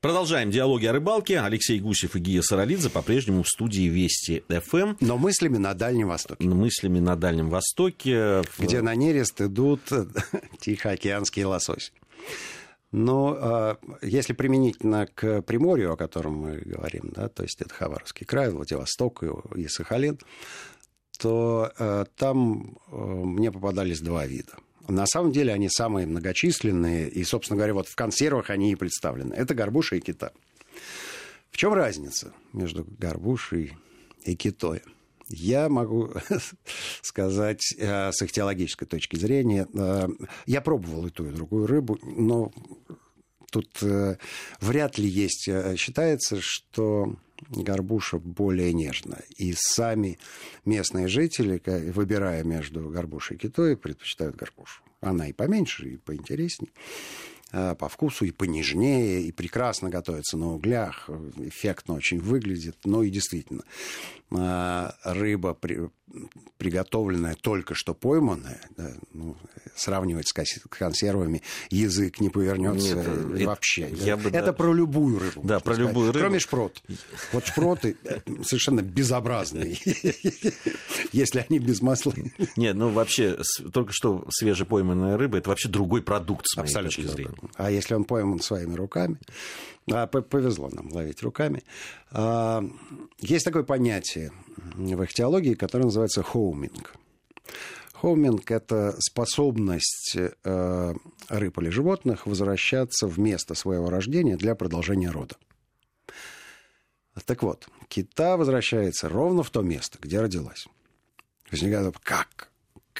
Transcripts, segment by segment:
Продолжаем диалоги о рыбалке. Алексей Гусев и Гия Саралидзе по-прежнему в студии Вести ФМ. Но мыслями на Дальнем Востоке. Мыслями на Дальнем Востоке. Где на нерест идут тихоокеанские лосось. Но э, если применительно к Приморью, о котором мы говорим, да, то есть это Хабаровский край, Владивосток и, Сахалин, то э, там э, мне попадались два вида – на самом деле они самые многочисленные, и, собственно говоря, вот в консервах они и представлены. Это горбуша и кита. В чем разница между горбушей и китой? Я могу сказать э, с их теологической точки зрения, э, я пробовал и ту, и другую рыбу, но тут э, вряд ли есть, считается, что горбуша более нежная. И сами местные жители, выбирая между горбушей и китой, предпочитают горбушу. Она и поменьше, и поинтереснее а, по вкусу и понежнее, и прекрасно готовится на углях, эффектно очень выглядит. Ну и действительно, а, рыба, приготовленная только что пойманная, да, ну, сравнивать с консервами язык не повернется Нет, э, вообще. Я да. бы, это да. про любую рыбу. Да, про сказать. любую рыбу. Кроме шпрот. Вот шпроты совершенно безобразные, если они без масла. Нет, ну вообще, только что свежепойманная рыба, это вообще другой продукт, с моей точки зрения. А если он пойман своими руками, повезло нам ловить руками. А, есть такое понятие в их теологии, которое называется хоуминг. Хоуминг – это способность э, рыб или животных возвращаться в место своего рождения для продолжения рода. Так вот, кита возвращается ровно в то место, где родилась. Возникает как?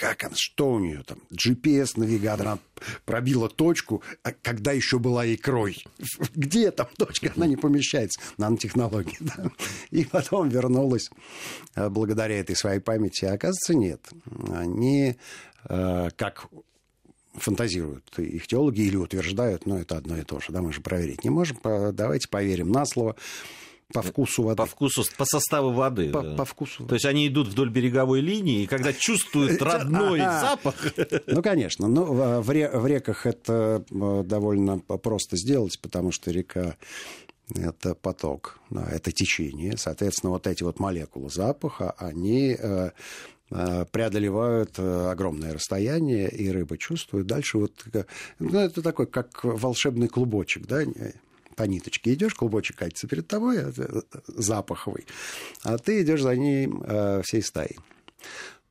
Как она, что у нее там, GPS-навигатор, она пробила точку, а когда еще была икрой. Где там точка? Она не помещается. Нанотехнологии. Да? И потом вернулась э, благодаря этой своей памяти. А оказывается, нет. Они, э, как фантазируют их теологи или утверждают, но это одно и то же, да, мы же проверить не можем. Давайте поверим на слово. По вкусу воды. По вкусу, по составу воды. По, по вкусу. То есть они идут вдоль береговой линии, и когда чувствуют родной запах... Ну, конечно. Но в, в реках это э, довольно просто сделать, потому что река это поток, да, это течение. Соответственно, вот эти вот молекулы запаха, они э, э, преодолевают огромное расстояние, и рыба чувствует. Дальше вот, ну, это такой, как волшебный клубочек, да, по ниточке идешь, клубочек катится перед тобой, э, запаховый, а ты идешь за ним э, всей стаей.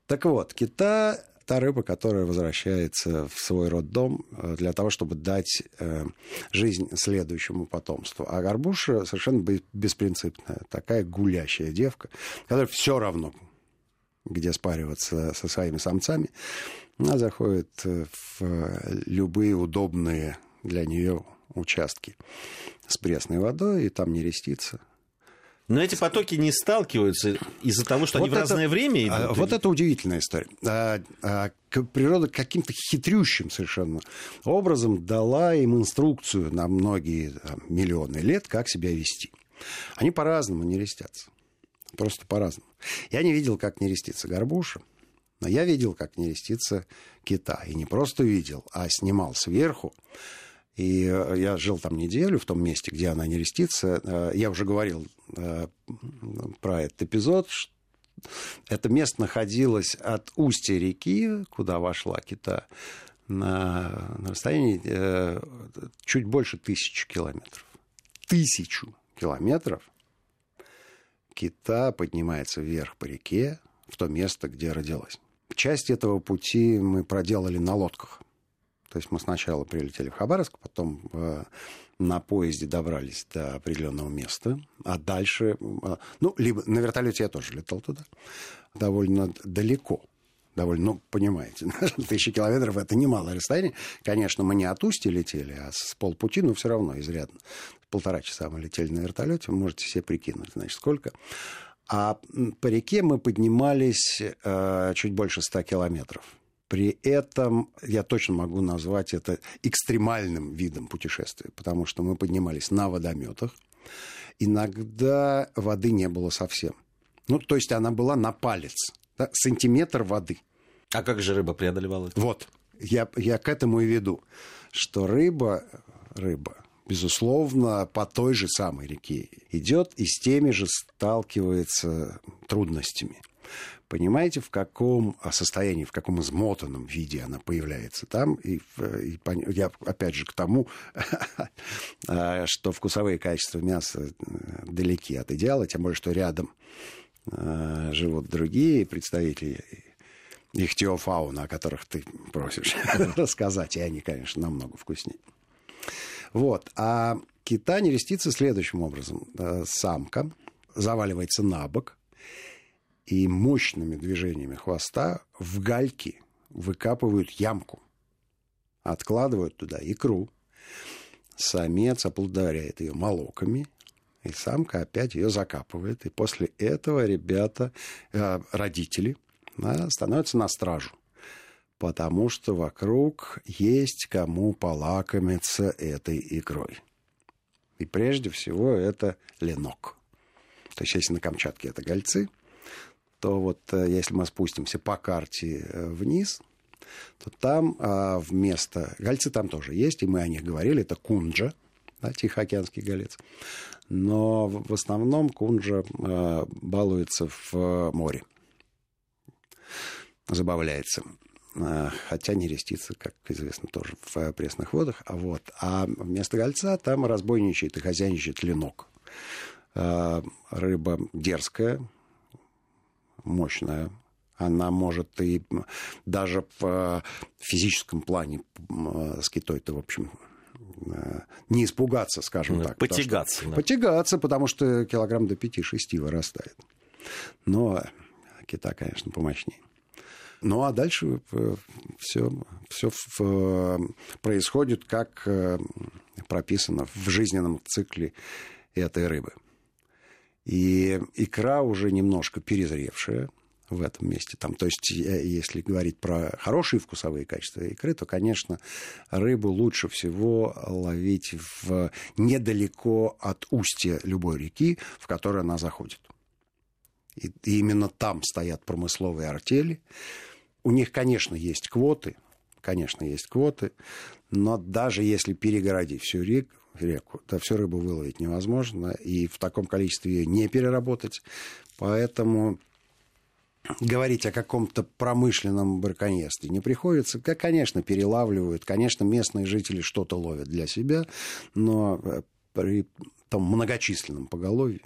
Так вот, кита та рыба, которая возвращается в свой роддом э, для того, чтобы дать э, жизнь следующему потомству. А горбуша совершенно беспринципная, такая гулящая девка, которая все равно, где спариваться со своими самцами, она заходит в любые удобные для нее участки с пресной водой, и там не рестится. Но эти потоки не сталкиваются из-за того, что вот они в разное время а, идут? Вот или? это удивительная история. А, а, природа каким-то хитрющим совершенно образом дала им инструкцию на многие там, миллионы лет, как себя вести. Они по-разному не рестятся. Просто по-разному. Я не видел, как не рестится горбуша, но я видел, как не рестится кита. И не просто видел, а снимал сверху и э, я жил там неделю в том месте, где она не рестится. Э, я уже говорил э, про этот эпизод. Это место находилось от устья реки, куда вошла кита, на, на расстоянии чуть больше тысячи километров. Тысячу километров кита поднимается вверх по реке в то место, где родилась. Часть этого пути мы проделали на лодках. То есть мы сначала прилетели в Хабаровск, потом э, на поезде добрались до определенного места, а дальше, э, ну, либо на вертолете я тоже летал туда, довольно далеко. Довольно, ну, понимаете, тысячи километров это немалое расстояние. Конечно, мы не от устья летели, а с полпути, но все равно изрядно. Полтора часа мы летели на вертолете, можете себе прикинуть, значит, сколько. А по реке мы поднимались э, чуть больше ста километров. При этом я точно могу назвать это экстремальным видом путешествия, потому что мы поднимались на водометах. Иногда воды не было совсем. Ну, то есть она была на палец, да, сантиметр воды. А как же рыба преодолевала это? Вот, я, я к этому и веду, что рыба, рыба безусловно, по той же самой реке идет и с теми же сталкивается трудностями. Понимаете, в каком состоянии, в каком измотанном виде она появляется там. И, и я, опять же, к тому, что вкусовые качества мяса э, далеки от идеала, тем более, что рядом э, живут другие представители ихтиофауна, о которых ты просишь рассказать, и они, конечно, намного вкуснее. Вот. А кита нерестится следующим образом. Э, самка заваливается на бок и мощными движениями хвоста в гальки выкапывают ямку. Откладывают туда икру. Самец оплодотворяет ее молоками, и самка опять ее закапывает. И после этого ребята, э, родители, да, становятся на стражу потому что вокруг есть кому полакомиться этой икрой. И прежде всего это ленок. То есть если на Камчатке это гольцы, то вот э, если мы спустимся по карте э, вниз, то там а, вместо... Гольцы там тоже есть, и мы о них говорили, это кунджа, да, Тихоокеанский голец. Но в основном кунджа а, балуется в море, забавляется. Э, хотя не рестится, как известно, тоже в пресных водах. А, вот. а вместо гольца там разбойничает и хозяйничает ленок. Э, рыба дерзкая, мощная, она может и даже в физическом плане с китой-то, в общем, э, не испугаться, скажем ну, так. Потягаться. Что, да. Потягаться, потому что килограмм до 5-6 вырастает. Но кита, конечно, помощнее. Ну а дальше все, э, все э, происходит, как э, прописано в жизненном цикле этой рыбы. И икра уже немножко перезревшая в этом месте. Там, то есть, если говорить про хорошие вкусовые качества икры, то, конечно, рыбу лучше всего ловить в, недалеко от устья любой реки, в которой она заходит. И, и именно там стоят промысловые артели, у них, конечно, есть квоты, конечно, есть квоты, но даже если перегородить всю реку, реку, то всю рыбу выловить невозможно, и в таком количестве ее не переработать. Поэтому говорить о каком-то промышленном браконьерстве не приходится. Как, конечно, перелавливают, конечно, местные жители что-то ловят для себя, но э, при том многочисленном поголовье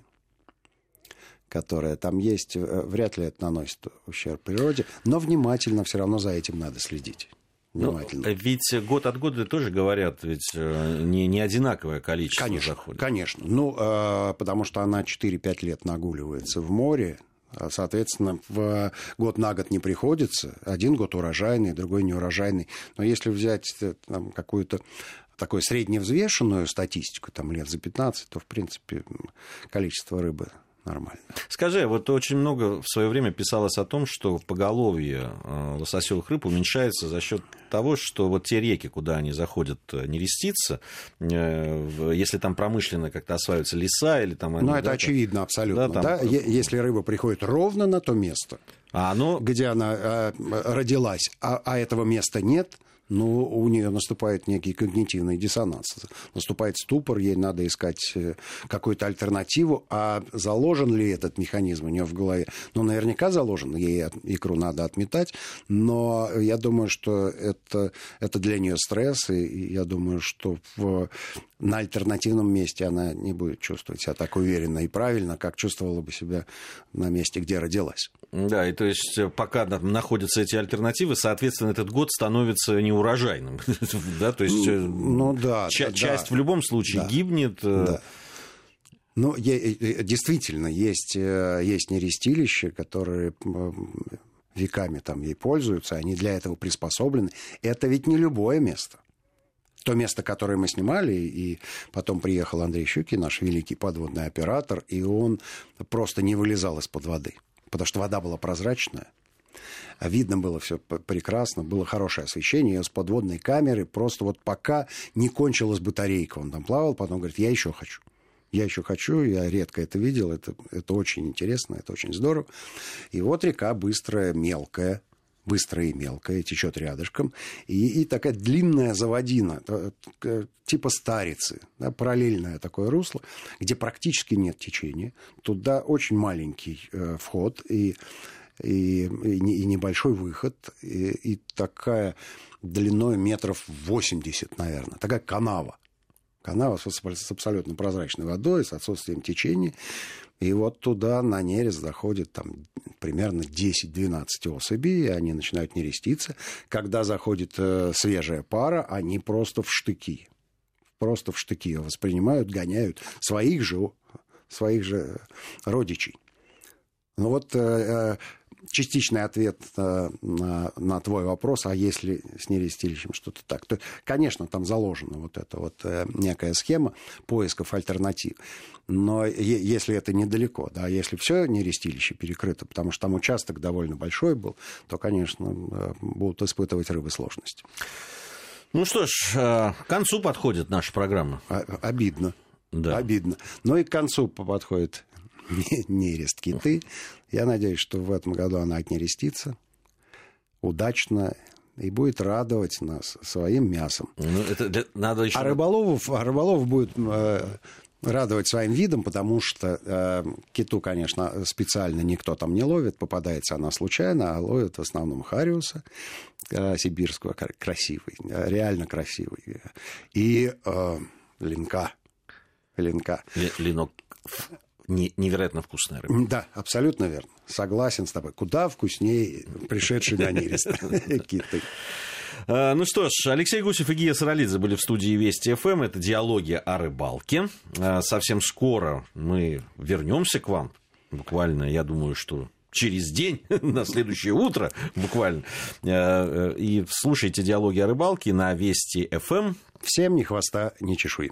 которая там есть, э, вряд ли это наносит ущерб природе, но внимательно все равно за этим надо следить. Ну, внимательно. Ну, ведь год от года тоже говорят, ведь э, не, не одинаковое количество конечно, заходит. Конечно, ну, э, потому что она 4-5 лет нагуливается в море, а, Соответственно, в год на год не приходится. Один год урожайный, другой неурожайный. Но если взять там, какую-то такую средневзвешенную статистику, там лет за 15, то, в принципе, количество рыбы нормально. Скажи, вот очень много в свое время писалось о том, что поголовье э, лососевых рыб уменьшается за счет того, что вот те реки, куда они заходят э, нереститься, э, если там промышленно как-то осваиваются леса или там... Ну, это да, очевидно там, абсолютно. Да, там... да? Если рыба приходит ровно на то место, а, ну... где она э, родилась, а, а этого места нет, но у нее наступает некий когнитивный диссонанс. Наступает ступор, ей надо искать э, какую-то альтернативу. А заложен ли этот механизм у нее в голове? Ну, наверняка заложен, ей икру надо отметать, но я думаю, что это, это для нее стресс, и я думаю, что в, на альтернативном месте она не будет чувствовать себя так уверенно и правильно, как чувствовала бы себя на месте, где родилась. Да, и то есть э, пока находятся эти альтернативы, соответственно, этот год становится неурожайным. да, то есть э, ну, да, ча- да, часть да. в любом случае да. гибнет. Э. Да. Ну, действительно, есть, есть нерестилища, которые веками там ей пользуются, они для этого приспособлены. Это ведь не любое место то место, которое мы снимали, и потом приехал Андрей Щукин, наш великий подводный оператор, и он просто не вылезал из-под воды, потому что вода была прозрачная. Видно было все прекрасно, было хорошее освещение с подводной камеры. Просто вот пока не кончилась батарейка, он там плавал, потом говорит, я еще хочу. Я еще хочу, я редко это видел, это, это очень интересно, это очень здорово. И вот река быстрая, мелкая, быстрая и мелкая, течет рядышком, и, и такая длинная заводина, типа старицы, да, параллельное такое русло, где практически нет течения. Туда очень маленький э, вход и, и, и небольшой выход, и, и такая длиной метров 80, наверное, такая канава. Канава с абсолютно прозрачной водой, с отсутствием течения. И вот туда на нерест заходит там примерно 10-12 особей, и они начинают нереститься. Когда заходит э, свежая пара, они просто в штыки. Просто в штыки ее воспринимают, гоняют своих же, своих же родичей. Ну вот э, э частичный ответ э, на, на твой вопрос, а если с нерестилищем что-то так, то, конечно, там заложена вот эта вот э, некая схема поисков альтернатив. Но если это недалеко, да, если все нерестилище перекрыто, потому что там участок довольно большой был, то, конечно, э, будут испытывать рыбы сложности. Ну что ж, к концу подходит наша программа. Обидно. Да. Обидно. Но и к концу подходит нерест киты. Я надеюсь, что в этом году она отнерестится удачно и будет радовать нас своим мясом. Ну, это для... надо еще... А рыболовов, а рыболов будет э, радовать своим видом, потому что э, киту, конечно, специально никто там не ловит, попадается она случайно, а ловят в основном хариуса э, сибирского, красивый, э, реально красивый. И э, линка. Линка. Линок невероятно вкусная рыба. Да, абсолютно верно. Согласен с тобой. Куда вкуснее пришедший на нерест киты. А, ну что ж, Алексей Гусев и Гия Саралидзе были в студии Вести ФМ. Это диалоги о рыбалке. А, совсем скоро мы вернемся к вам. Буквально, я думаю, что через день, на следующее утро буквально. А, и слушайте диалоги о рыбалке на Вести ФМ. Всем ни хвоста, ни чешуи.